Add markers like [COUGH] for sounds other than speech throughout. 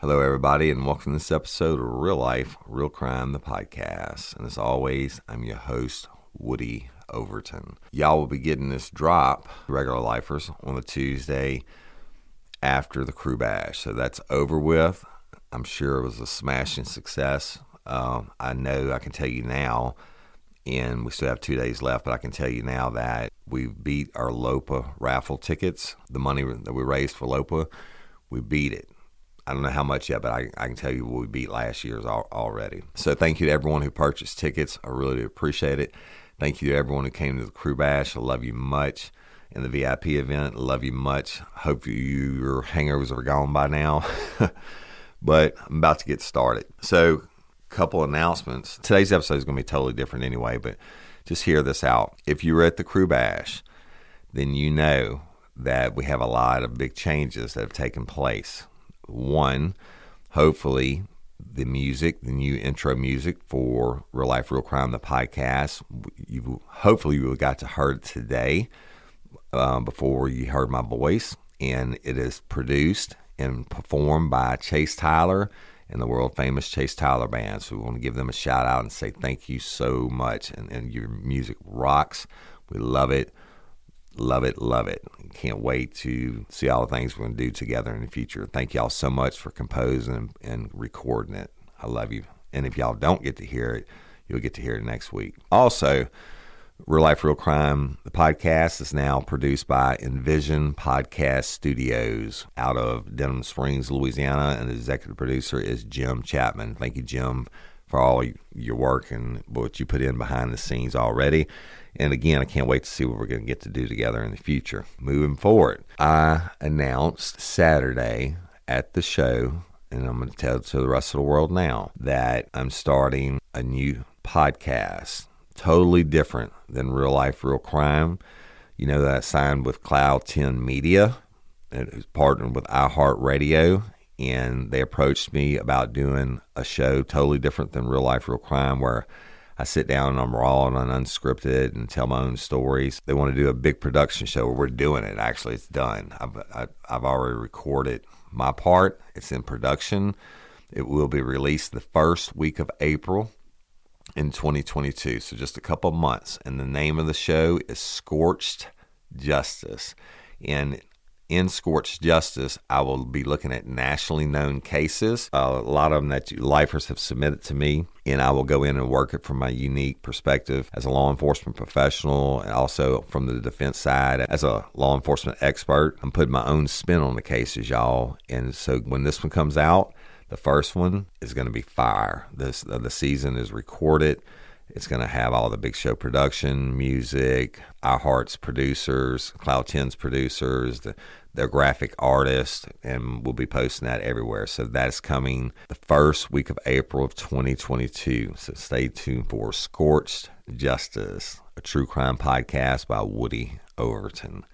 Hello, everybody, and welcome to this episode of Real Life, Real Crime, the podcast. And as always, I'm your host, Woody Overton. Y'all will be getting this drop, regular lifers, on the Tuesday after the crew bash. So that's over with. I'm sure it was a smashing success. Um, I know I can tell you now, and we still have two days left, but I can tell you now that we beat our LOPA raffle tickets. The money that we raised for LOPA, we beat it. I don't know how much yet, but I, I can tell you we beat last year's already. So thank you to everyone who purchased tickets. I really do appreciate it. Thank you to everyone who came to the crew bash. I love you much. In the VIP event, love you much. Hope you, your hangovers are gone by now. [LAUGHS] but I'm about to get started. So, couple announcements. Today's episode is going to be totally different anyway, but just hear this out. If you were at the crew bash, then you know that we have a lot of big changes that have taken place. One, hopefully, the music, the new intro music for Real Life, Real Crime, the podcast. You hopefully you got to heard it today um, before you heard my voice, and it is produced and performed by Chase Tyler and the world famous Chase Tyler Band. So we want to give them a shout out and say thank you so much. And, and your music rocks. We love it. Love it, love it. Can't wait to see all the things we're going to do together in the future. Thank y'all so much for composing and, recording it. I love you. And if y'all don't get to hear it, you'll get to hear it next week. Also, Real Life, Real Crime, the podcast is now produced by Envision Podcast Studios out of Denham Springs, Louisiana, and the executive producer is Jim Chapman. Thank you, Jim, for all your work and what you put in behind the scenes already. And again, I can't wait to see what we're going to get to do together in the future. Moving forward, I announced Saturday at the show, and I'm going to tell to the rest of the world now that I'm starting a new podcast totally different than real life, real crime. You know that I signed with Cloud 10 Media, who's partnered with iHeartRadio, and they approached me about doing a show totally different than real life, real crime, where I sit down and I'm raw and unscripted and tell my own stories. They want to do a big production show where we're doing it. Actually, it's done. I've I, have i have already recorded my part. It's in production. It will be released the first week of April in 2022. So just a couple months. And the name of the show is Scorched Justice. And in Scorched Justice, I will be looking at nationally known cases, uh, a lot of them that lifers have submitted to me, and I will go in and work it from my unique perspective as a law enforcement professional and also from the defense side as a law enforcement expert. I'm putting my own spin on the cases, y'all. And so when this one comes out, the first one is going to be fire. This uh, the season is recorded. It's going to have all the big show production, music, iHeart's producers, Cloud 10's producers, the, their graphic artist, and we'll be posting that everywhere. So that's coming the first week of April of 2022. So stay tuned for Scorched Justice, a true crime podcast by Woody Overton.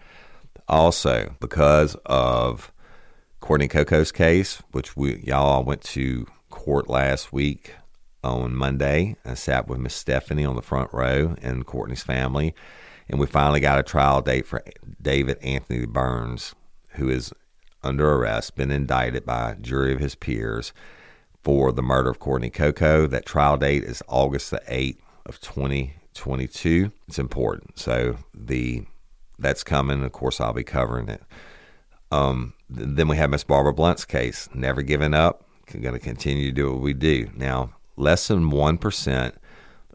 Also, because of Courtney Coco's case, which we y'all went to court last week on Monday. I sat with Miss Stephanie on the front row and Courtney's family, and we finally got a trial date for David Anthony Burns, who is under arrest, been indicted by a jury of his peers for the murder of Courtney Coco. That trial date is August the 8th of 2022. It's important. So the that's coming. Of course, I'll be covering it. Um, then we have Miss Barbara Blunt's case. Never giving up. Going to continue to do what we do. Now, less than 1%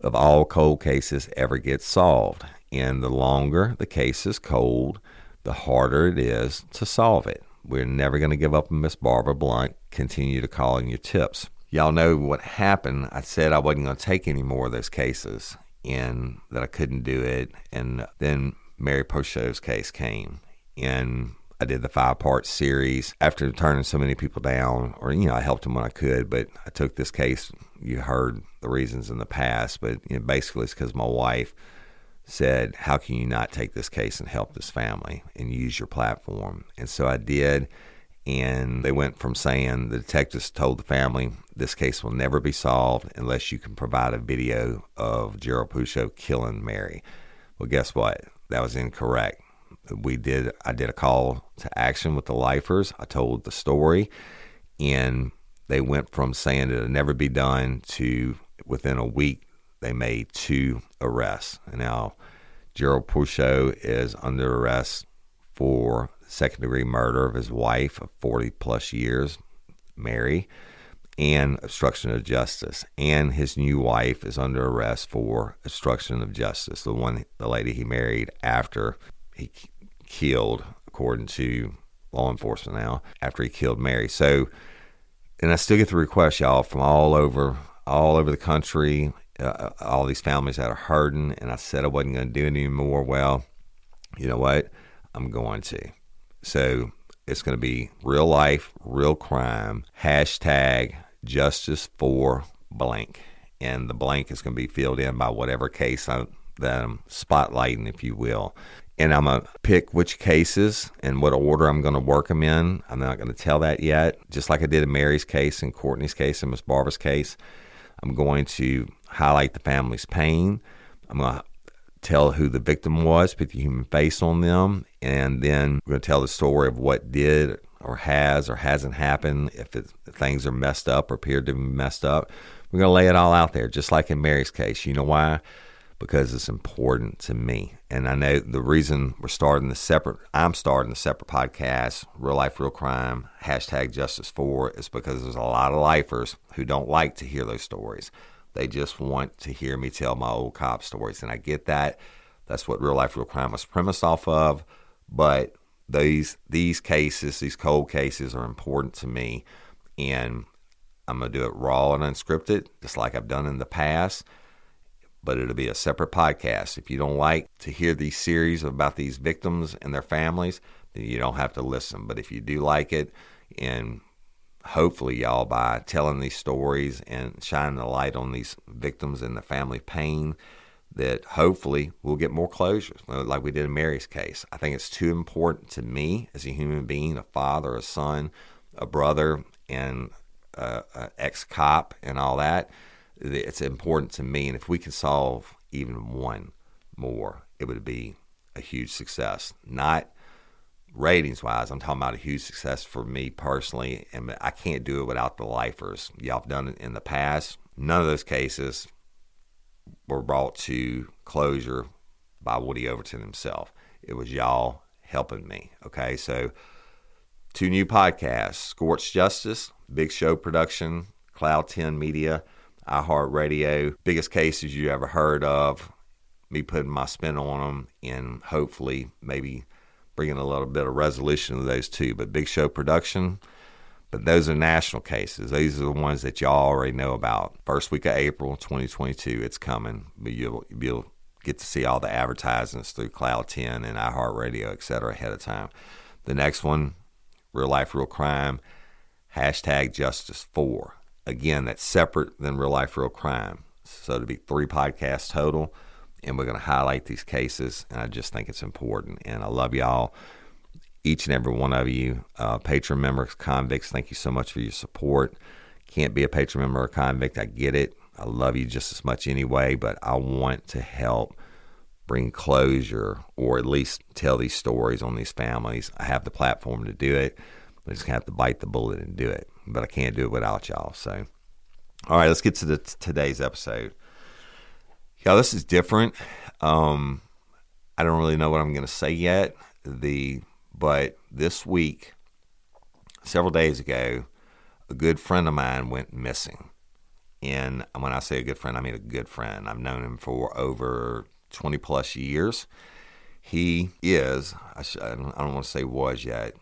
of all cold cases ever get solved. And the longer the case is cold, the harder it is to solve it. We're never going to give up on Miss Barbara Blunt. Continue to call in your tips. Y'all know what happened. I said I wasn't going to take any more of those cases and that I couldn't do it. And then Mary Pochot's case came. And I did the five part series after turning so many people down, or, you know, I helped them when I could, but I took this case. You heard the reasons in the past, but you know, basically it's because my wife said, How can you not take this case and help this family and use your platform? And so I did. And they went from saying the detectives told the family this case will never be solved unless you can provide a video of Gerald Puchot killing Mary. Well, guess what? That was incorrect we did I did a call to action with the lifers. I told the story and they went from saying it'll never be done to within a week they made two arrests. And now Gerald Pouchot is under arrest for second degree murder of his wife of 40 plus years, Mary, and obstruction of justice. And his new wife is under arrest for obstruction of justice, the one, the lady he married after he killed, according to law enforcement now, after he killed Mary. So, and I still get the requests, y'all, from all over, all over the country, uh, all these families that are hurting. And I said I wasn't going to do it anymore. Well, you know what? I'm going to. So it's going to be real life, real crime, hashtag justice for blank. And the blank is going to be filled in by whatever case I'm, that I'm spotlighting, if you will. And I'm going to pick which cases and what order I'm going to work them in. I'm not going to tell that yet. Just like I did in Mary's case and Courtney's case and Miss Barbara's case, I'm going to highlight the family's pain. I'm going to tell who the victim was, put the human face on them, and then we're going to tell the story of what did or has or hasn't happened. If, it, if things are messed up or appear to be messed up, we're going to lay it all out there, just like in Mary's case. You know why? Because it's important to me. And I know the reason we're starting the separate, I'm starting the separate podcast, Real Life, Real Crime, hashtag Justice For, is because there's a lot of lifers who don't like to hear those stories. They just want to hear me tell my old cop stories. And I get that. That's what real life, real crime was premised off of. But these these cases, these cold cases, are important to me, and I'm gonna do it raw and unscripted, just like I've done in the past. But it'll be a separate podcast. If you don't like to hear these series about these victims and their families, then you don't have to listen. But if you do like it, and hopefully, y'all, by telling these stories and shining the light on these victims and the family pain, that hopefully we'll get more closures, like we did in Mary's case. I think it's too important to me as a human being, a father, a son, a brother, and uh, an ex cop, and all that. It's important to me, and if we can solve even one more, it would be a huge success. Not ratings wise, I'm talking about a huge success for me personally, and I can't do it without the lifers. Y'all have done it in the past. None of those cases were brought to closure by Woody Overton himself. It was y'all helping me. Okay, so two new podcasts Scorched Justice, Big Show Production, Cloud 10 Media, iHeartRadio, biggest cases you ever heard of. Me putting my spin on them and hopefully maybe bringing a little bit of resolution to those two. But Big Show Production, but those are national cases. These are the ones that y'all already know about. First week of April 2022, it's coming. But you'll, you'll get to see all the advertisements through Cloud 10 and iHeartRadio, et cetera, ahead of time. The next one, Real Life, Real Crime, hashtag Justice For. Again, that's separate than Real Life, Real Crime. So it'll be three podcasts total and we're going to highlight these cases. And I just think it's important. And I love y'all, each and every one of you. Uh, Patreon members, convicts, thank you so much for your support. Can't be a Patreon member or convict. I get it. I love you just as much anyway, but I want to help bring closure or at least tell these stories on these families. I have the platform to do it. I just have to bite the bullet and do it. But I can't do it without y'all. So, all right, let's get to the, today's episode. Yeah, this is different. Um, I don't really know what I'm going to say yet. The but this week, several days ago, a good friend of mine went missing. And when I say a good friend, I mean a good friend. I've known him for over 20 plus years. He is, I, don't, I don't want to say was yet,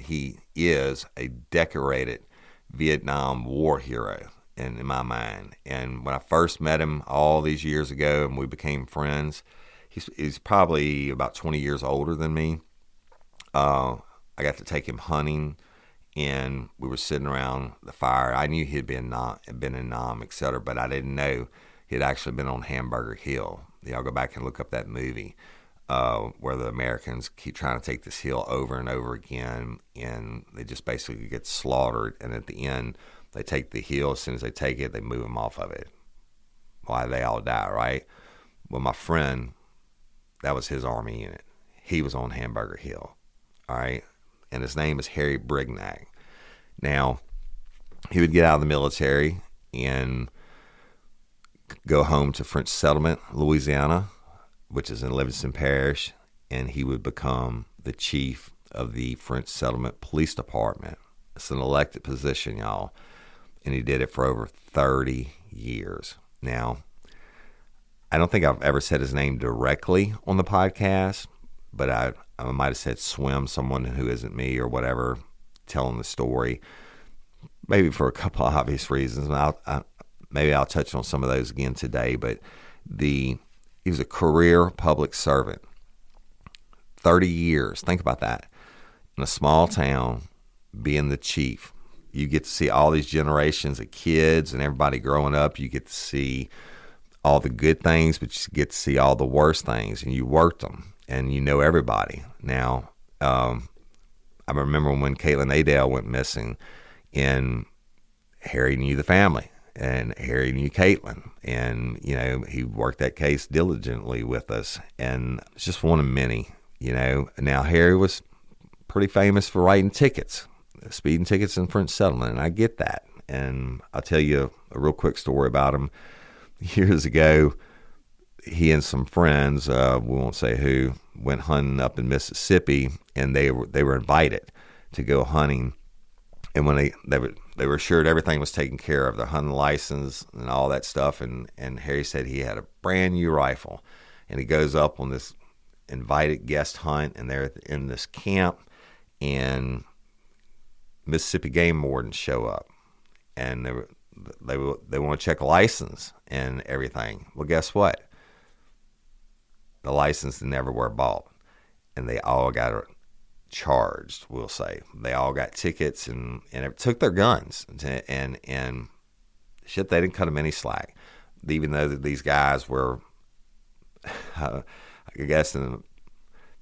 he is a decorated Vietnam War hero in, in my mind. And when I first met him all these years ago and we became friends, he's, he's probably about 20 years older than me. Uh, I got to take him hunting and we were sitting around the fire. I knew he'd been been in Nam, etc., but I didn't know he'd actually been on Hamburger Hill. Y'all go back and look up that movie uh, where the Americans keep trying to take this hill over and over again, and they just basically get slaughtered. And at the end, they take the hill. As soon as they take it, they move them off of it. Why they all die, right? Well, my friend, that was his army unit. He was on Hamburger Hill, all right? And his name is Harry Brignac. Now, he would get out of the military and go home to French Settlement, Louisiana, which is in Livingston Parish, and he would become the chief of the French Settlement Police Department. It's an elected position, y'all. And he did it for over 30 years. Now, I don't think I've ever said his name directly on the podcast, but I, I might have said swim, someone who isn't me or whatever, telling the story. Maybe for a couple of [LAUGHS] obvious reasons. I'll, I, maybe I'll touch on some of those again today. But the he was a career public servant, thirty years. Think about that in a small town, being the chief. You get to see all these generations of kids and everybody growing up. You get to see all the good things, but you get to see all the worst things, and you worked them, and you know everybody. Now, um, I remember when Caitlin Adale went missing, and Harry knew the family, and Harry knew Caitlin, and you know he worked that case diligently with us, and it's just one of many. You know, now Harry was pretty famous for writing tickets, speeding tickets in French Settlement, and I get that. And I'll tell you a, real quick story about him. [LAUGHS] Years ago, he and some friends, uh, we won't say who, went hunting up in Mississippi, and they were they were invited to go hunting. And when they they were they were assured everything was taken care of, the hunting license and all that stuff. And and Harry said he had a brand new rifle, and he goes up on this invited guest hunt, and they're in this camp, and Mississippi game wardens show up, and they were, they were, they want to check a license and everything. Well, guess what? The license never were bought, and they all got charged. We'll say they all got tickets and and it took their guns to, and and shit. They didn't cut them any slack, even though these guys were, uh, [LAUGHS] I guess, in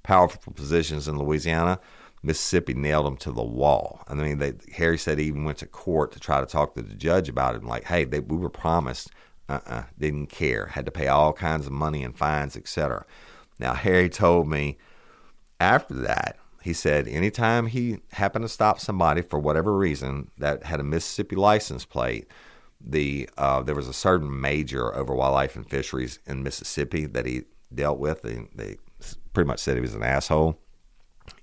powerful positions in Louisiana. Mississippi nailed them to the wall. I mean, they, Harry said he even went to court to try to talk to the judge about it. Like, hey, they, we were promised. Uh-uh, didn't care. Had to pay all kinds of money and fines, etc. Now, Harry told me after that, he said anytime he happened to stop somebody for whatever reason that had a Mississippi license plate, the uh, there was a certain major over wildlife and fisheries in Mississippi that he dealt with. They, they pretty much said he was an asshole.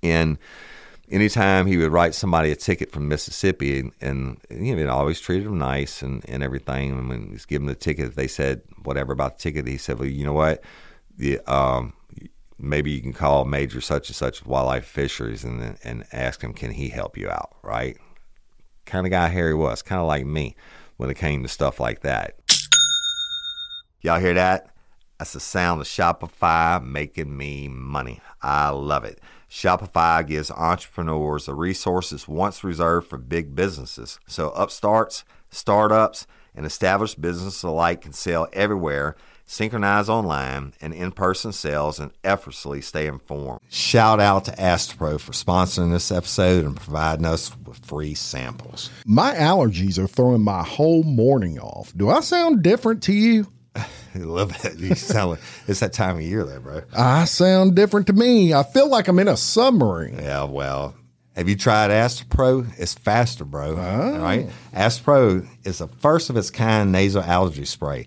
And anytime he would write somebody a ticket from Mississippi, and, and you know, always treated them nice and, and everything. And when he's giving the ticket, they said whatever about the ticket. He said, "Well, you know what? The um, maybe you can call Major such and such wildlife fisheries and and ask him, can he help you out? Right? Kind of guy Harry was, kind of like me when it came to stuff like that. Y'all hear that? That's the sound of Shopify making me money. I love it. Shopify gives entrepreneurs the resources once reserved for big businesses. So upstarts, startups, and established businesses alike can sell everywhere synchronize online and in person sales, and effortlessly stay informed. Shout out to Astepro for sponsoring this episode and providing us with free samples. My allergies are throwing my whole morning off. Do I sound different to you? [LAUGHS] I love bit. You sound like it's that time of year, there, bro. I sound different to me. I feel like I'm in a submarine. Yeah, well, have you tried Astepro? It's faster, bro. Oh. Right? Astepro is the first of its kind nasal allergy spray.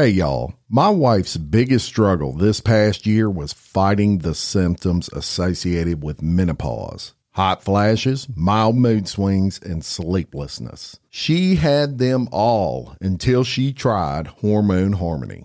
Hey, y'all. My wife's biggest struggle this past year was fighting the symptoms associated with menopause hot flashes, mild mood swings, and sleeplessness. She had them all until she tried Hormone Harmony.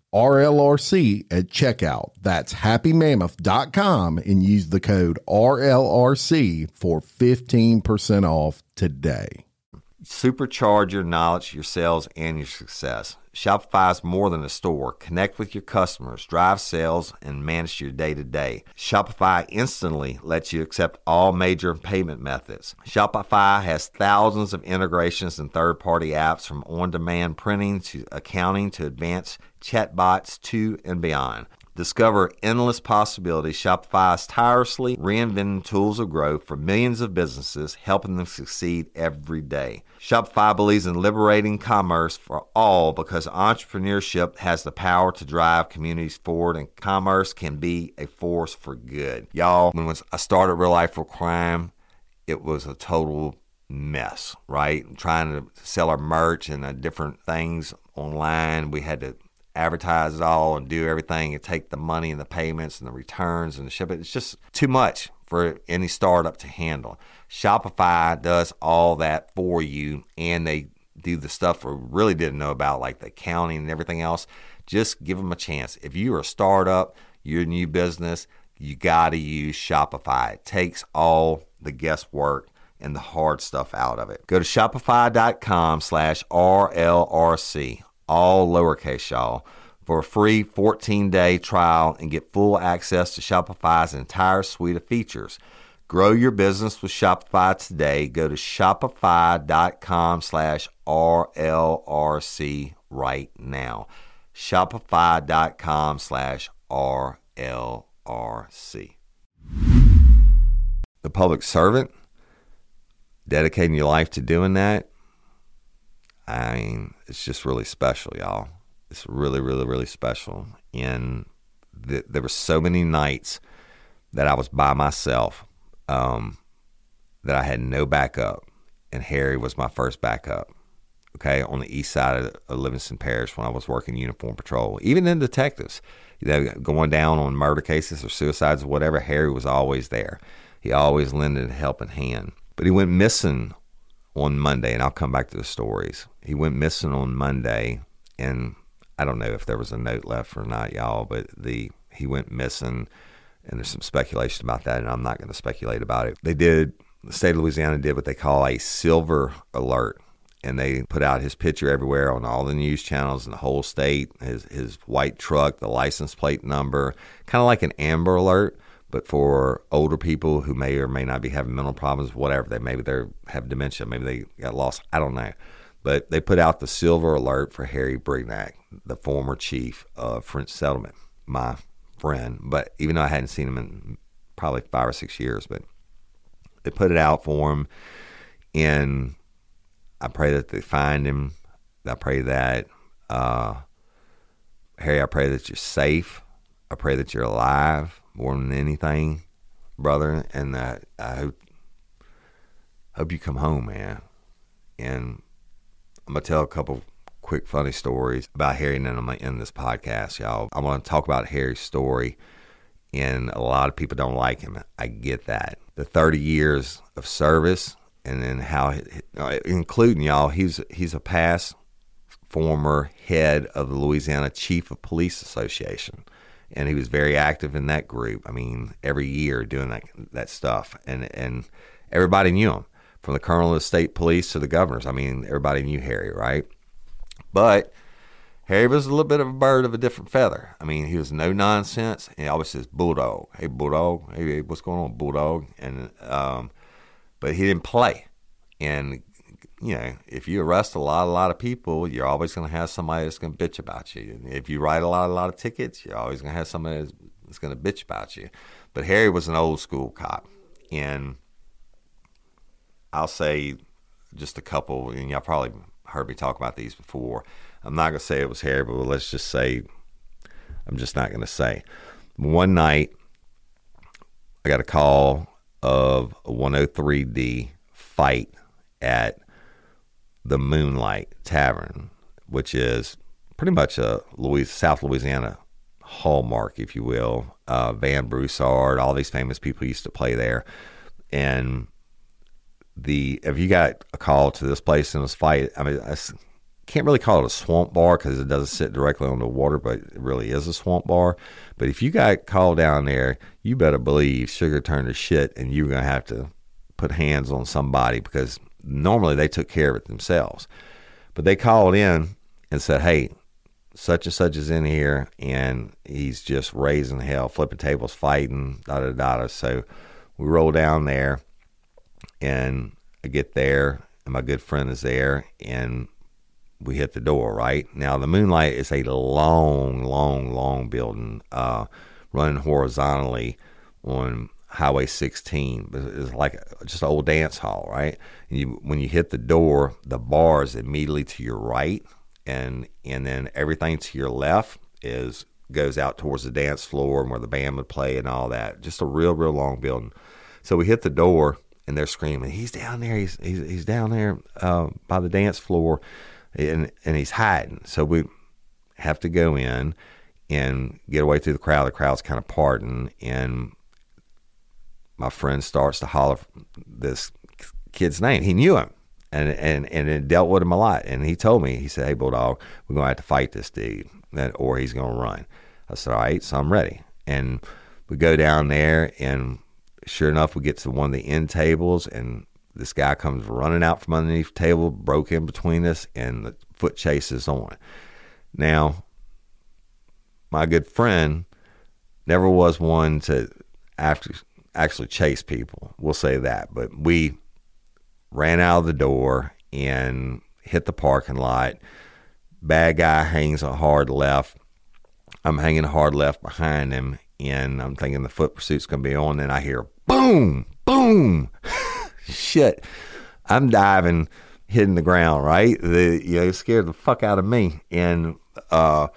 RLRC at checkout. That's happymammoth.com and use the code RLRC for 15% off today. Supercharge your knowledge, your sales, and your success. Shopify is more than a store. Connect with your customers, drive sales, and manage your day to day. Shopify instantly lets you accept all major payment methods. Shopify has thousands of integrations and third party apps from on demand printing to accounting to advanced chatbots to and beyond. Discover endless possibilities. Shopify is tirelessly reinventing tools of growth for millions of businesses, helping them succeed every day. Shopify believes in liberating commerce for all because entrepreneurship has the power to drive communities forward and commerce can be a force for good. Y'all, when I started Real Life for Crime, it was a total mess, right? Trying to sell our merch and uh, different things online. We had to advertise it all and do everything and take the money and the payments and the returns and the shipping. It's just too much for any startup to handle. Shopify does all that for you and they do the stuff we really didn't know about, like the accounting and everything else. Just give them a chance. If you're a startup, you're a new business, you got to use Shopify. It takes all the guesswork and the hard stuff out of it. Go to shopify.com slash RLRC all lowercase y'all, for a free 14 day trial and get full access to Shopify's entire suite of features. Grow your business with Shopify today. Go to shopify.com slash RLRC right now. Shopify.com slash RLRC. The public servant, dedicating your life to doing that, I mean, it's just really special, y'all. It's really, really, really special. And th- there were so many nights that I was by myself, um, that I had no backup, and Harry was my first backup. Okay, on the east side of, of Livingston Parish when I was working uniform patrol, even in detectives, you know, going down on murder cases or suicides or whatever, Harry was always there. He always lended a helping hand. But he went missing on Monday, and I'll come back to the stories. He went missing on Monday, and I don't know if there was a note left or not, y'all, but the he went missing, and there's some speculation about that, and I'm not going to speculate about it. They did the state of Louisiana did what they call a silver alert, and they put out his picture everywhere on all the news channels in the whole state. His his white truck, the license plate number, kind of like an amber alert but for older people who may or may not be having mental problems, whatever they maybe they have dementia, maybe they got lost, I don't know. But they put out the silver alert for Harry Brignac, the former chief of French Settlement, my friend. But even though I hadn't seen him in probably five or six years, but they put it out for him, and I pray that they find him. I pray that uh, Harry, I pray that you're safe. I pray that you're alive more than anything, brother. And uh, I hope hope you come home, man. And I'm gonna tell a couple quick funny stories about Harry, and then I'm gonna end this podcast, y'all. I want to talk about Harry's story, and a lot of people don't like him. I get that. The 30 years of service, and then how, uh, including y'all, he's he's a past former head of the Louisiana Chief of Police Association and he was very active in that group. I mean, every year doing that that stuff, and and everybody knew him from the colonel of the state police to the governors. I mean, everybody knew Harry, right? But Harry was a little bit of a bird of a different feather. I mean, he was no nonsense. He always says bulldog. Hey, bulldog. Hey, what's going on, bulldog? And um, but he didn't play. And you know, if you arrest a lot, a lot of people, you're always going to have somebody that's going to bitch about you. And if you write a lot, a lot of tickets, you're always going to have somebody that's going to bitch about you. But Harry was an old school cop, and I'll say just a couple, and y'all probably heard me talk about these before. I'm not going to say it was Harry, but let's just say I'm just not going to say. One night, I got a call of a 103D fight at the Moonlight Tavern, which is pretty much a Louis, South Louisiana hallmark, if you will. Uh, Van Broussard, all these famous people used to play there. And the if you got a call to this place in this fight, I mean, I can't really call it a swamp bar because it doesn't sit directly on the water, but it really is a swamp bar. But if you got called down there, you better believe sugar turned to shit, and you're gonna have to put hands on somebody because normally they took care of it themselves. But they called in and said, hey, such and such is in here and he's just raising hell, flipping tables, fighting, da da da. So we roll down there and I get there and my good friend is there and we hit the door, right? Now the moonlight is a long, long, long building, uh, running horizontally on Highway 16. It's like just an old dance hall, right? And you, when you hit the door, the bar is immediately to your right, and and then everything to your left is goes out towards the dance floor and where the band would play and all that. Just a real, real long building. So we hit the door, and they're screaming, "He's down there! He's he's, he's down there uh, by the dance floor, and and he's hiding." So we have to go in and get away through the crowd. The crowd's kind of parting, and my friend starts to holler this kid's name. He knew him and and and it dealt with him a lot. And he told me, he said, "Hey, bulldog, we're gonna have to fight this dude, that, or he's gonna run." I said, "All right, so I'm ready." And we go down there, and sure enough, we get to one of the end tables, and this guy comes running out from underneath the table, broke in between us, and the foot chase is on. Now, my good friend never was one to after actually chase people. We'll say that. But we ran out of the door and hit the parking lot. Bad guy hangs a hard left. I'm hanging hard left behind him, and I'm thinking the foot pursuit's going to be on. Then I hear boom, boom. [LAUGHS] Shit. I'm diving, hitting the ground, right? The, you know, it scared the fuck out of me. And, uh,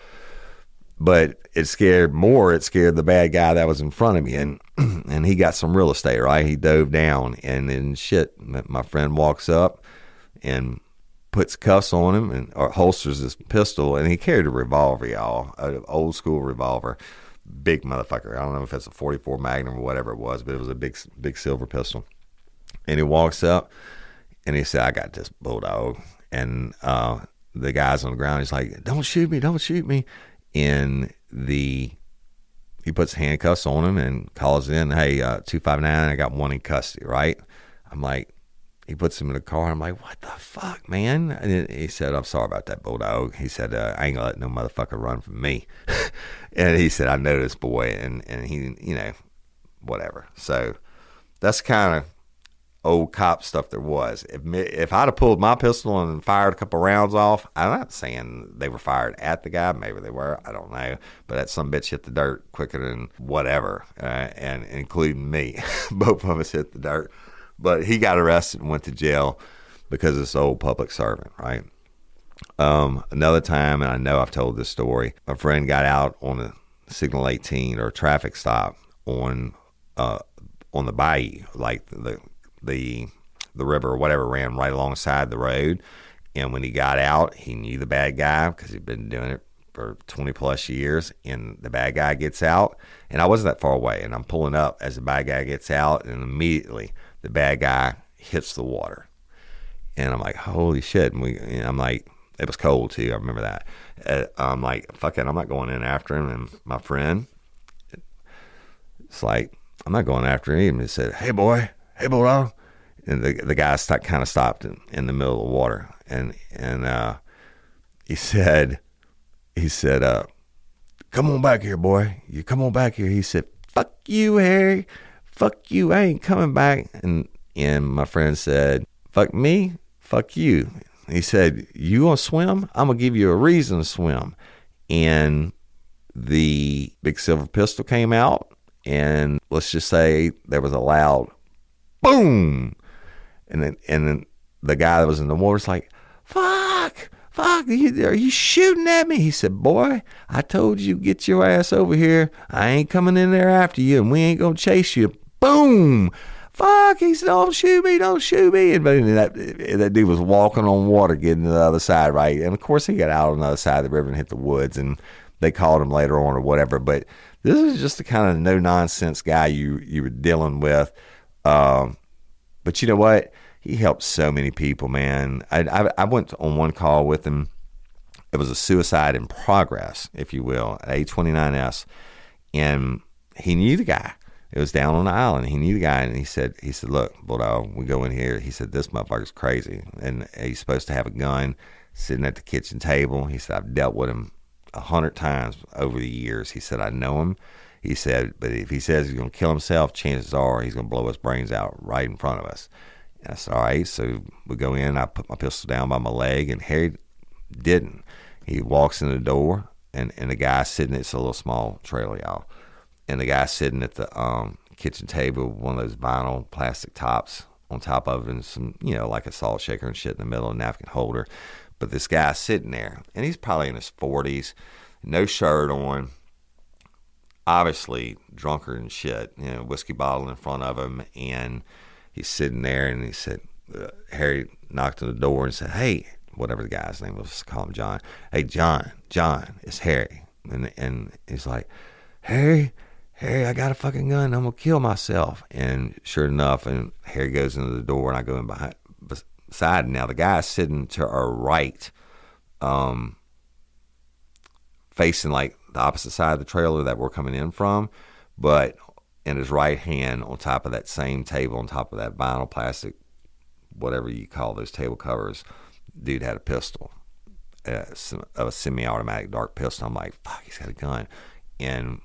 but it scared more. It scared the bad guy that was in front of me, and [CLEARS THROAT] and he got some real estate. Right, he dove down, and then shit. My friend walks up and puts cuffs on him and or holsters his pistol, and he carried a revolver, y'all, an old school revolver, big motherfucker. I don't know if it's a 44 Magnum or whatever it was, but it was a big big silver pistol. And he walks up, and he said, "I got this bulldog," and uh, the guy's on the ground. He's like, "Don't shoot me! Don't shoot me!" in the he puts handcuffs on him and calls in, hey, uh, 259, I got one in custody, right? I'm like, he puts him in the car. I'm like, what the fuck, man? And he said, I'm sorry about that, Bulldog. He said, uh, I ain't gonna let no motherfucker run from me. [LAUGHS] and he said, I know this boy. And, and he, you know, whatever. So that's kind of old cop stuff there was. If if I'd have pulled my pistol and fired a couple rounds off, I'm not saying they were fired at the guy. Maybe they were. I don't know. But that some bitch hit the dirt quicker than whatever, uh, and including me. [LAUGHS] Both of us hit the dirt. But he got arrested and went to jail because this old public servant, right? Um, another time, and I know I've told this story. A friend got out on a signal 18 or traffic stop on uh, on the bayou, like the the the river or whatever ran right alongside the road. And when he got out, he knew the bad guy because he'd been doing it for 20 plus years. And the bad guy gets out, and I wasn't that far away. And I'm pulling up as the bad guy gets out, and immediately the bad guy hits the water. And I'm like, holy shit. And, we, and I'm like, it was cold too. I remember that. Uh, I'm like, fuck it, I'm not going in after him. And my friend, it's like, I'm not going after him. He said, hey boy, hey bulldog. And the the guy st- kind of stopped in, in the middle of the water, and and uh, he said, he said, uh, come on back here, boy. You come on back here. He said, fuck you, Harry. Fuck you. I ain't coming back. And and my friend said, fuck me. Fuck you. He said, You gonna swim? I'm gonna give you a reason to swim. And the big silver pistol came out, and let's just say there was a loud boom. And then and then the guy that was in the water was like, Fuck, fuck, are you, are you shooting at me? He said, Boy, I told you get your ass over here. I ain't coming in there after you, and we ain't gonna chase you. Boom fuck, he said, don't shoot me, don't shoot me. And, that, that dude was walking on water getting to the other side, right? And of course, he got out on the other side of the river and hit the woods, and they called him later on or whatever. But this is just the kind of no nonsense guy you, you were dealing with. Um, but you know what? He helped so many people, man. I, I, I went on one call with him. It was a suicide in progress, if you will, at A29S. And he knew the guy it was down on the island. He knew the guy, and he said, "He said, look, Bulldog, we go in here." He said, "This motherfucker's crazy, and he's supposed to have a gun sitting at the kitchen table." He said, "I've dealt with him a hundred times over the years." He said, "I know him." He said, "But if he says he's going to kill himself, chances are he's going to blow his brains out right in front of us." And I said, "All right." So we go in. I put my pistol down by my leg, and Harry didn't. He walks in the door, and and the guy sitting. It's a little small trailer, y'all and the guy sitting at the um, kitchen table, one of those vinyl plastic tops on top of it, and some, you know, like a salt shaker and shit in the middle, a napkin holder. But this guy's sitting there, and he's probably in his 40s, no shirt on, obviously drunker and shit, you know, whiskey bottle in front of him, and he's sitting there, and he said, uh, Harry knocked on the door and said, Hey, whatever the guy's name was, call him John. Hey, John, John, it's Harry. And, and he's like, Harry, Harry, I got a fucking gun. I'm gonna kill myself. And sure enough, and Harry goes into the door, and I go in behind beside. Now the guy's sitting to our right, um, facing like the opposite side of the trailer that we're coming in from, but in his right hand, on top of that same table, on top of that vinyl plastic, whatever you call those table covers, dude had a pistol, uh, a semi-automatic dark pistol. I'm like, fuck, he's got a gun, and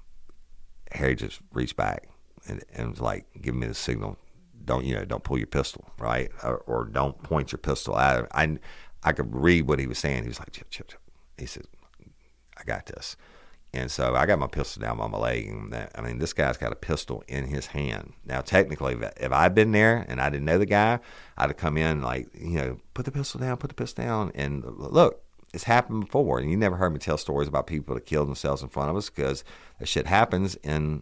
Harry just reached back and, and was like, "Give me the signal. Don't you know? Don't pull your pistol, right? Or, or don't point your pistol at him." I I could read what he was saying. He was like, "Chip, chip, chip." He said, "I got this." And so I got my pistol down by my leg. And that, I mean, this guy's got a pistol in his hand. Now, technically, if I'd been there and I didn't know the guy, I'd have come in like, you know, put the pistol down, put the pistol down. And look, it's happened before, and you never heard me tell stories about people that killed themselves in front of us because that shit happens, and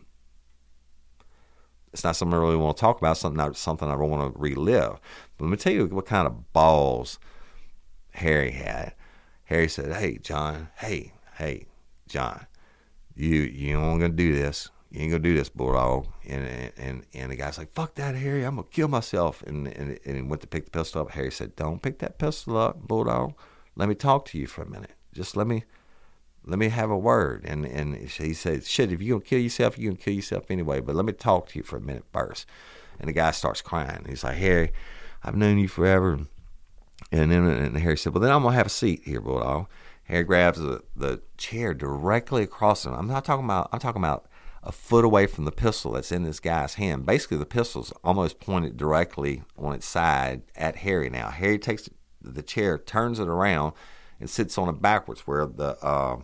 it's not something I really want to talk about. Something not something I don't want to relive. But let me tell you what kind of balls Harry had. Harry said, "Hey, John. Hey, hey, John. You you ain't gonna do this. You ain't gonna do this, bulldog." And and and the guy's like, "Fuck that, Harry. I'm gonna kill myself." And and and he went to pick the pistol up. Harry said, "Don't pick that pistol up, bulldog." let me talk to you for a minute. Just let me let me have a word. And and he said, shit, if you're gonna kill yourself, you're gonna kill yourself anyway. But let me talk to you for a minute first. And the guy starts crying. He's like, Harry, I've known you forever. And then and Harry said, well, then I'm gonna have a seat here, bulldog. Harry grabs the, the chair directly across him. I'm not talking about. I'm talking about a foot away from the pistol that's in this guy's hand. Basically, the pistol's almost pointed directly on its side at Harry. Now, Harry takes the chair, turns it around, and sits on it backwards, where the uh,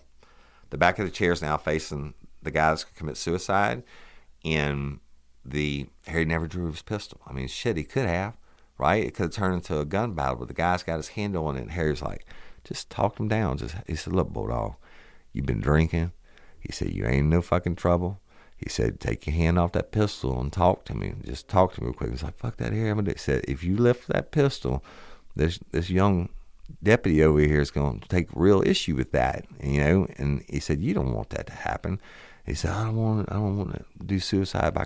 the back of the chair is now facing the guy that's going to commit suicide. And the Harry never drew his pistol. I mean, shit, he could have, right? It could have turned into a gun battle, but the guy's got his hand on it. And Harry's like, just talked him down. Just he said, look, bulldog, you've been drinking. He said, you ain't no fucking trouble. He said, "Take your hand off that pistol and talk to me. Just talk to me real quick." He's like, "Fuck that here." He said, "If you lift that pistol, this this young deputy over here is going to take real issue with that." You know, and he said, "You don't want that to happen." He said, "I don't want. I don't want to do suicide by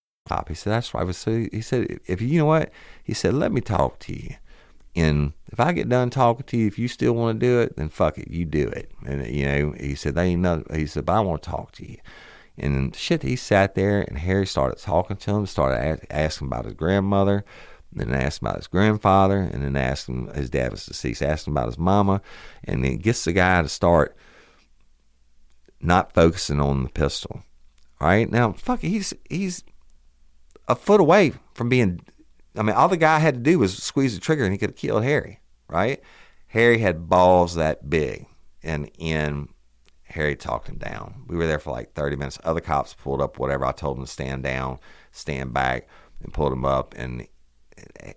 Pop. He said, that's why so, he said, if you know what, he said, let me talk to you. And if I get done talking to you, if you still want to do it, then fuck it, you do it. And, you know, he said, they ain't nothing. He said, but I want to talk to you. And shit, he sat there and Harry started talking to him, started asking about his grandmother, then asked about his grandfather, and then asked him, his dad was deceased, asked him about his mama. And then gets the guy to start not focusing on the pistol. All right. Now, fuck it, he's, he's, a foot away from being. I mean, all the guy had to do was squeeze the trigger and he could have killed Harry, right? Harry had balls that big, and in Harry talked him down. We were there for like 30 minutes. Other cops pulled up, whatever. I told them to stand down, stand back, and pulled him up. And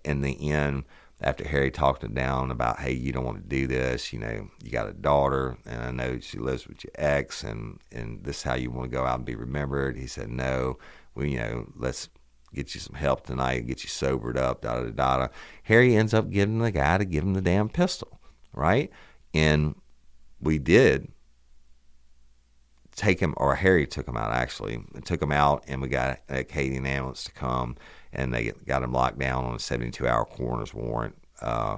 in the end, after Harry talked him down about, hey, you don't want to do this. You know, you got a daughter, and I know she lives with your ex, and and this is how you want to go out and be remembered. He said, no, we, you know, let's get you some help tonight, get you sobered up, da da da. da. Harry ends up giving the guy to give him the damn pistol, right? And we did take him, or Harry took him out actually, took him out, and we got a Acadian ambulance to come, and they got him locked down on a 72 hour coroner's warrant, uh,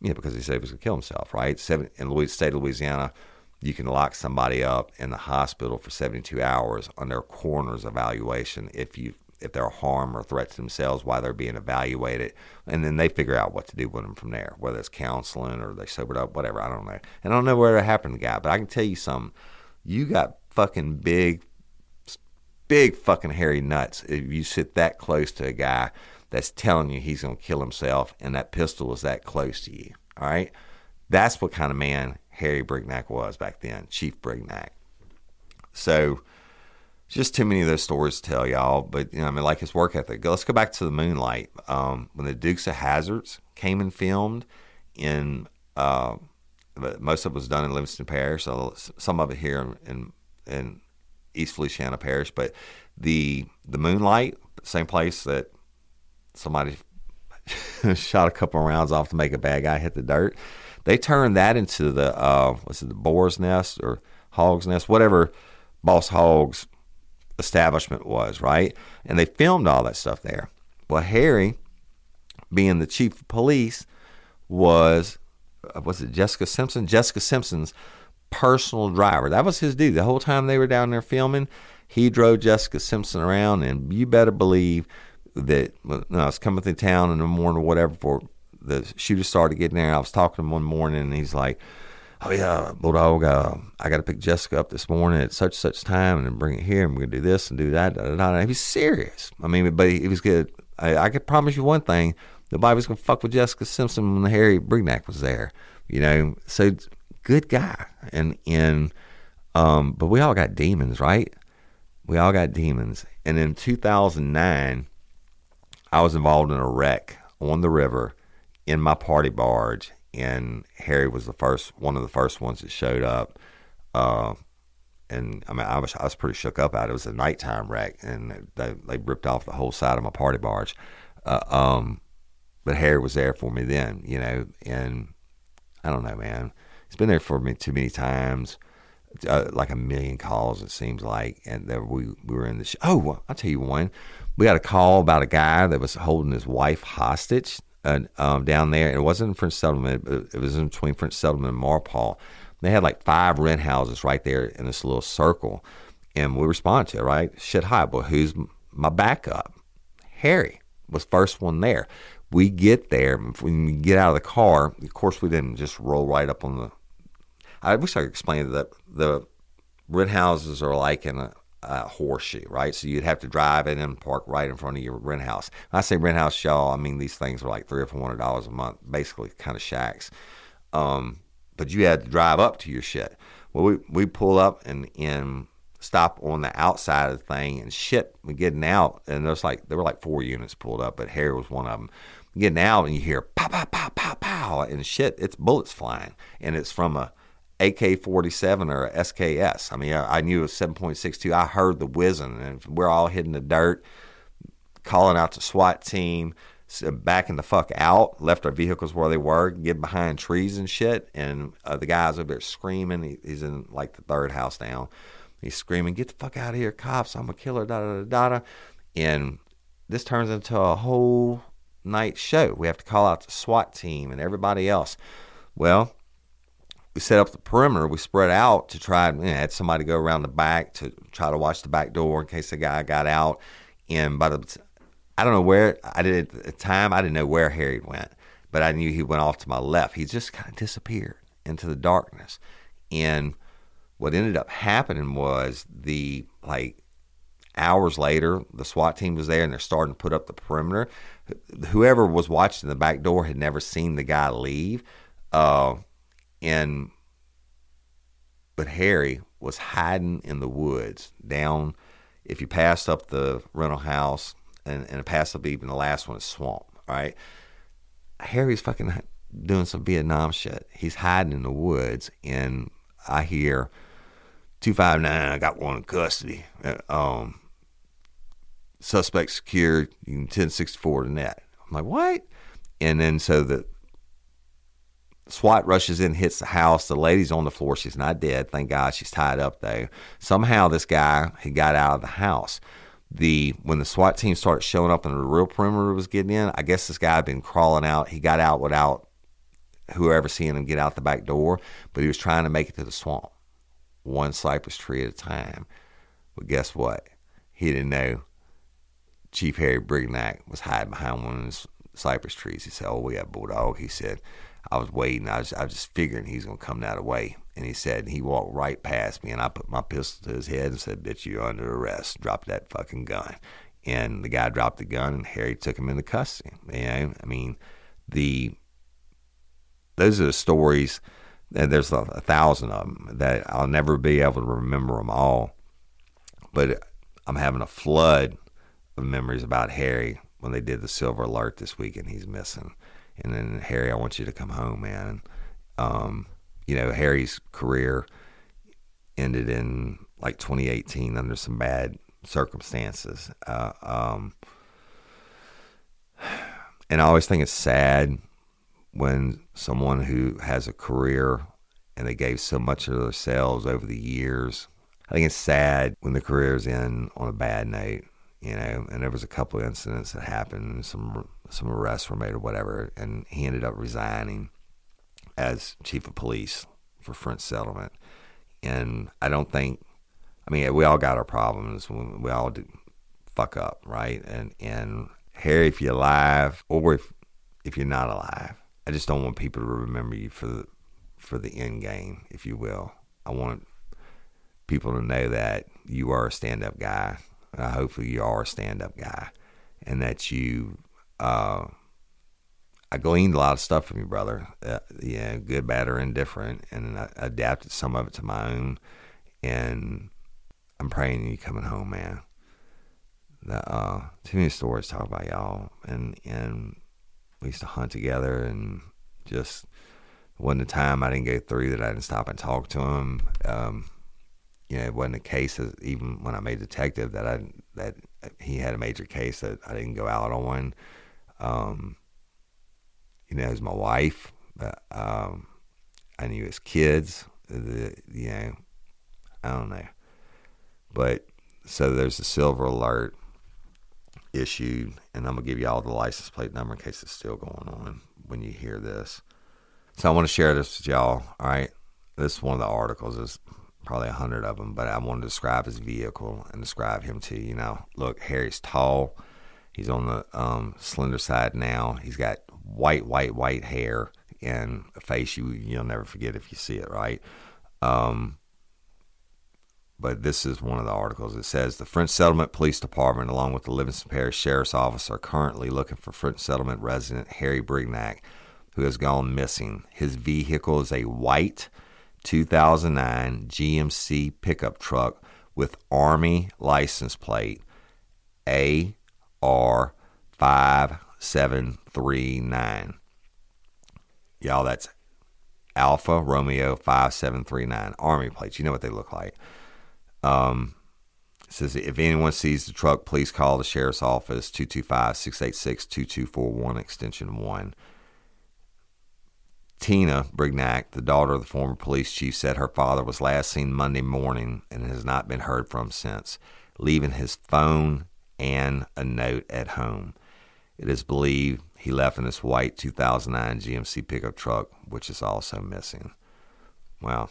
you know, because he said he was going to kill himself, right? Seven, in the state of Louisiana, you can lock somebody up in the hospital for 72 hours under a coroner's evaluation if you if they're a harm or threat to themselves while they're being evaluated, and then they figure out what to do with them from there, whether it's counseling or they sobered up, whatever. I don't know. And I don't know where it happened to guy, but I can tell you something. You got fucking big, big fucking hairy nuts if you sit that close to a guy that's telling you he's going to kill himself and that pistol is that close to you. All right? That's what kind of man Harry Brignac was back then, Chief Brignac. So, just too many of those stories to tell y'all. But you know, I mean, like his work ethic. Let's go back to the Moonlight. Um, when the Dukes of Hazzards came and filmed in, uh, most of it was done in Livingston Parish. So some of it here in in East Feliciana Parish. But the the Moonlight, same place that somebody [LAUGHS] shot a couple rounds off to make a bad guy hit the dirt. They turned that into the uh, what's it, the Boar's Nest or Hog's Nest, whatever Boss Hogg's establishment was, right? And they filmed all that stuff there. Well, Harry, being the chief of police, was uh, was it Jessica Simpson? Jessica Simpson's personal driver. That was his dude. The whole time they were down there filming, he drove Jessica Simpson around, and you better believe that when I was coming through town in the morning or whatever for the shooter started getting there, I was talking to him one morning, and he's like, oh yeah, Bulldog, uh, I got to pick Jessica up this morning at such such time and bring it here and we're gonna do this and do that. Da, da, da. He was serious. I mean, but he, he was good. I, I could promise you one thing: nobody was gonna fuck with Jessica Simpson when Harry Brignac was there. You know, so good guy. And and um, but we all got demons, right? We all got demons. And in 2009, I was involved in a wreck on the river in my party barge and Harry was the first one of the first ones that showed up. Uh, and I mean, I was I was pretty shook up at it. It was a nighttime wreck, and they they ripped off the whole side of my party barge. Uh, um, but Harry was there for me then, you know, and I don't know, man. He's been there for me too many times, uh, like a million calls it seems like, and we we were in the. Sh- oh, I'll tell you one. We got a call about a guy that was holding his wife hostage uh, um, down there. It wasn't in French Settlement, but it was in between French Settlement and Maurepas. They had like five rent houses right there in this little circle. And we responded to it, right? Shit hot. Well, who's my backup? Harry was first one there. We get there. When we get out of the car, of course, we didn't just roll right up on the. I wish I could explain that the rent houses are like in a uh, horseshoe, right? So you'd have to drive in and park right in front of your rent house. When I say rent house, y'all, I mean these things were like three or four hundred dollars a month, basically kind of shacks. Um, but you had to drive up to your shit. Well, we we pull up and and stop on the outside of the thing and shit. We getting out, and there's like there were like four units pulled up, but Harry was one of them. Getting out, and you hear pow pow pow pow pow, and shit, it's bullets flying, and it's from a AK 47 or SKS. I mean, I, I knew it was 7.62. I heard the whizzing, and we're all hitting the dirt, calling out the SWAT team, backing the fuck out, left our vehicles where they were, get behind trees and shit. And uh, the guy's over there screaming. He, he's in like the third house down. He's screaming, Get the fuck out of here, cops. I'm a killer, da da da da. And this turns into a whole night show. We have to call out the SWAT team and everybody else. Well, we set up the perimeter. We spread out to try and you know, had somebody go around the back to try to watch the back door in case the guy got out. And by the, I don't know where I did at the time. I didn't know where Harry went, but I knew he went off to my left. He just kind of disappeared into the darkness. And what ended up happening was the like hours later, the SWAT team was there and they're starting to put up the perimeter. Whoever was watching the back door had never seen the guy leave. Uh, and but Harry was hiding in the woods down. If you passed up the rental house and, and passed up even the last one, is swamp, right? Harry's fucking doing some Vietnam shit. He's hiding in the woods, and I hear two five nine. I got one in custody. Uh, um, suspect secured. You can ten sixty four to net. I'm like, what? And then so the SWAT rushes in, hits the house. The lady's on the floor. She's not dead. Thank God she's tied up though. Somehow this guy he got out of the house. The when the SWAT team started showing up and the real perimeter was getting in, I guess this guy had been crawling out. He got out without whoever seeing him get out the back door, but he was trying to make it to the swamp, one cypress tree at a time. But guess what? He didn't know Chief Harry Brignac was hiding behind one of those cypress trees. He said, "Oh, we got bulldog." He said, I was waiting. I was, I was just figuring he's going to come that way. And he said, he walked right past me, and I put my pistol to his head and said, Bitch, you're under arrest. Drop that fucking gun. And the guy dropped the gun, and Harry took him into custody. You know, I mean, the those are the stories, and there's a, a thousand of them that I'll never be able to remember them all. But I'm having a flood of memories about Harry when they did the Silver Alert this weekend. he's missing. And then Harry, I want you to come home, man. Um, you know, Harry's career ended in like 2018 under some bad circumstances. Uh, um, and I always think it's sad when someone who has a career and they gave so much of themselves over the years. I think it's sad when the career's in on a bad note, you know. And there was a couple incidents that happened, some some arrests were made or whatever, and he ended up resigning as chief of police for French Settlement. And I don't think, I mean, we all got our problems. We all fuck up, right? And and Harry, if you're alive, or if if you're not alive, I just don't want people to remember you for the for the end game, if you will. I want people to know that you are a stand up guy. Uh, hopefully, you are a stand up guy, and that you uh, I gleaned a lot of stuff from you, brother. Uh, yeah, good, bad, or indifferent, and I adapted some of it to my own. And I'm praying you coming home, man. The, uh, too many stories talk about y'all, and and we used to hunt together, and just wasn't a time I didn't go through that I didn't stop and talk to him. Um, you know, it wasn't a case of, even when I made detective that I that he had a major case that I didn't go out on. Um, you know, as my wife, um, I knew his kids. The, you know, I don't know, but so there's a silver alert issued, and I'm gonna give you all the license plate number in case it's still going on when you hear this. So I want to share this with y'all. All right, this is one of the articles. There's probably a hundred of them, but I want to describe his vehicle and describe him to you. Now, look, Harry's tall. He's on the um, slender side now. He's got white, white, white hair and a face you you'll never forget if you see it. Right. Um, but this is one of the articles. It says the French Settlement Police Department, along with the Livingston Parish Sheriff's Office, are currently looking for French Settlement resident Harry Brignac, who has gone missing. His vehicle is a white 2009 GMC pickup truck with Army license plate AR5739. Y'all, that's Alpha Romeo 5739 Army plates. You know what they look like. Um, says if anyone sees the truck, please call the sheriff's office 225 686 2241 extension 1. Tina Brignac, the daughter of the former police chief, said her father was last seen Monday morning and has not been heard from since, leaving his phone and a note at home. It is believed he left in his white 2009 GMC pickup truck, which is also missing. Well,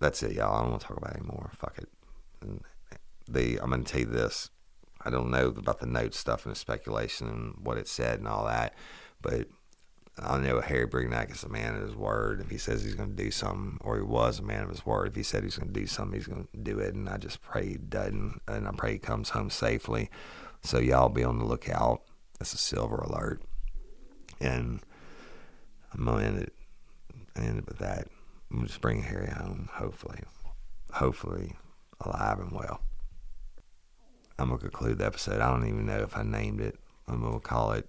that's it, y'all. I don't want to talk about it anymore. Fuck it. The I'm going to tell you this. I don't know about the note stuff and the speculation and what it said and all that, but I know Harry Brignac is a man of his word. If he says he's going to do something, or he was a man of his word, if he said he's going to do something, he's going to do it. And I just pray he doesn't, and I pray he comes home safely. So y'all be on the lookout. That's a silver alert. And I'm to end it, end it with that. I'm just bring Harry home, hopefully, hopefully alive and well. I'm gonna conclude the episode. I don't even know if I named it. I'm gonna call it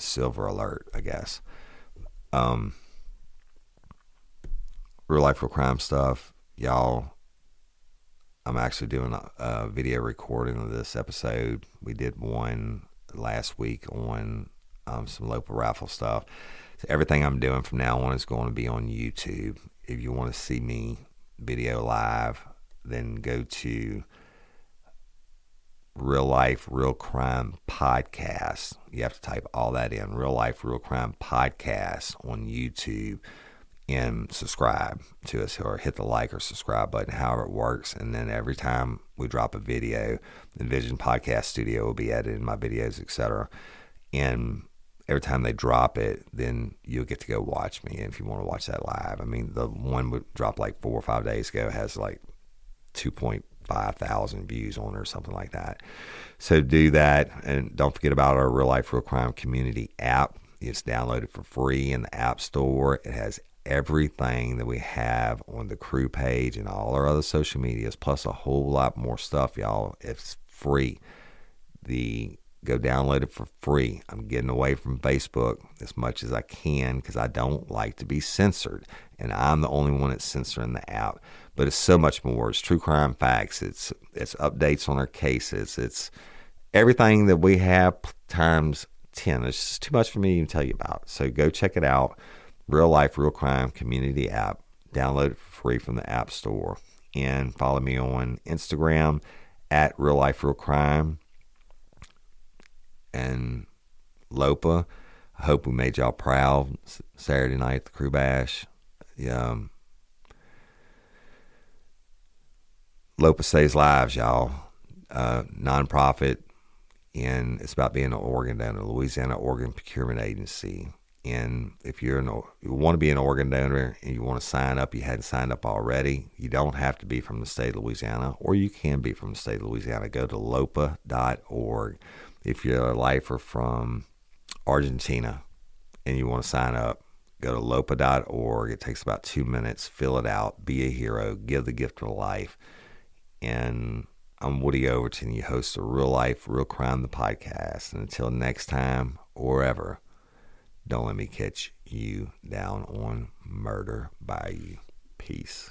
Silver Alert, I guess. Um, real life, real crime stuff, y'all. I'm actually doing a, a video recording of this episode. We did one last week on um, some local raffle stuff. So everything I'm doing from now on is going to be on YouTube. If you want to see me video live, then go to Real Life, Real Crime Podcast. You have to type all that in Real Life, Real Crime Podcast on YouTube and subscribe to us or hit the like or subscribe button, however it works. And then every time we drop a video, the Vision Podcast Studio will be editing my videos, etc. And every time they drop it, then you'll get to go watch me And if you want to watch that live. I mean, the one would drop like four or five days ago has like 2.5 thousand views on it or something like that. So do that. And don't forget about our Real Life Real Crime Community app. It's downloaded for free in the App Store. It has everything that we have on the crew page and all our other social medias, plus a whole lot more stuff, y'all. It's free. The go download it for free. I'm getting away from Facebook as much as I can because I don't like to be censored, and I'm the only one that's censoring the app. But it's so much more. It's true crime facts. It's it's updates on our cases. It's everything that we have times ten. It's just too much for me to even tell you about. So go check it out. Real life, real crime community app. Download it for free from the App Store and follow me on Instagram at Real Life Real Crime and Lopa. I hope we made y'all proud Saturday night the Crew Bash. Yeah. Um, Lopa Saves Lives, y'all. Uh, nonprofit, and it's about being an organ donor, Louisiana Organ Procurement Agency. And if you're an, you want to be an organ donor and you want to sign up, you hadn't signed up already, you don't have to be from the state of Louisiana, or you can be from the state of Louisiana. Go to lopa.org if you're a lifer from Argentina and you want to sign up, go to lopa.org. It takes about two minutes. Fill it out. Be a hero. Give the gift of life. And I'm Woody Overton, You host of Real Life, Real Crime, the podcast. And until next time or ever, don't let me catch you down on Murder by You. Peace.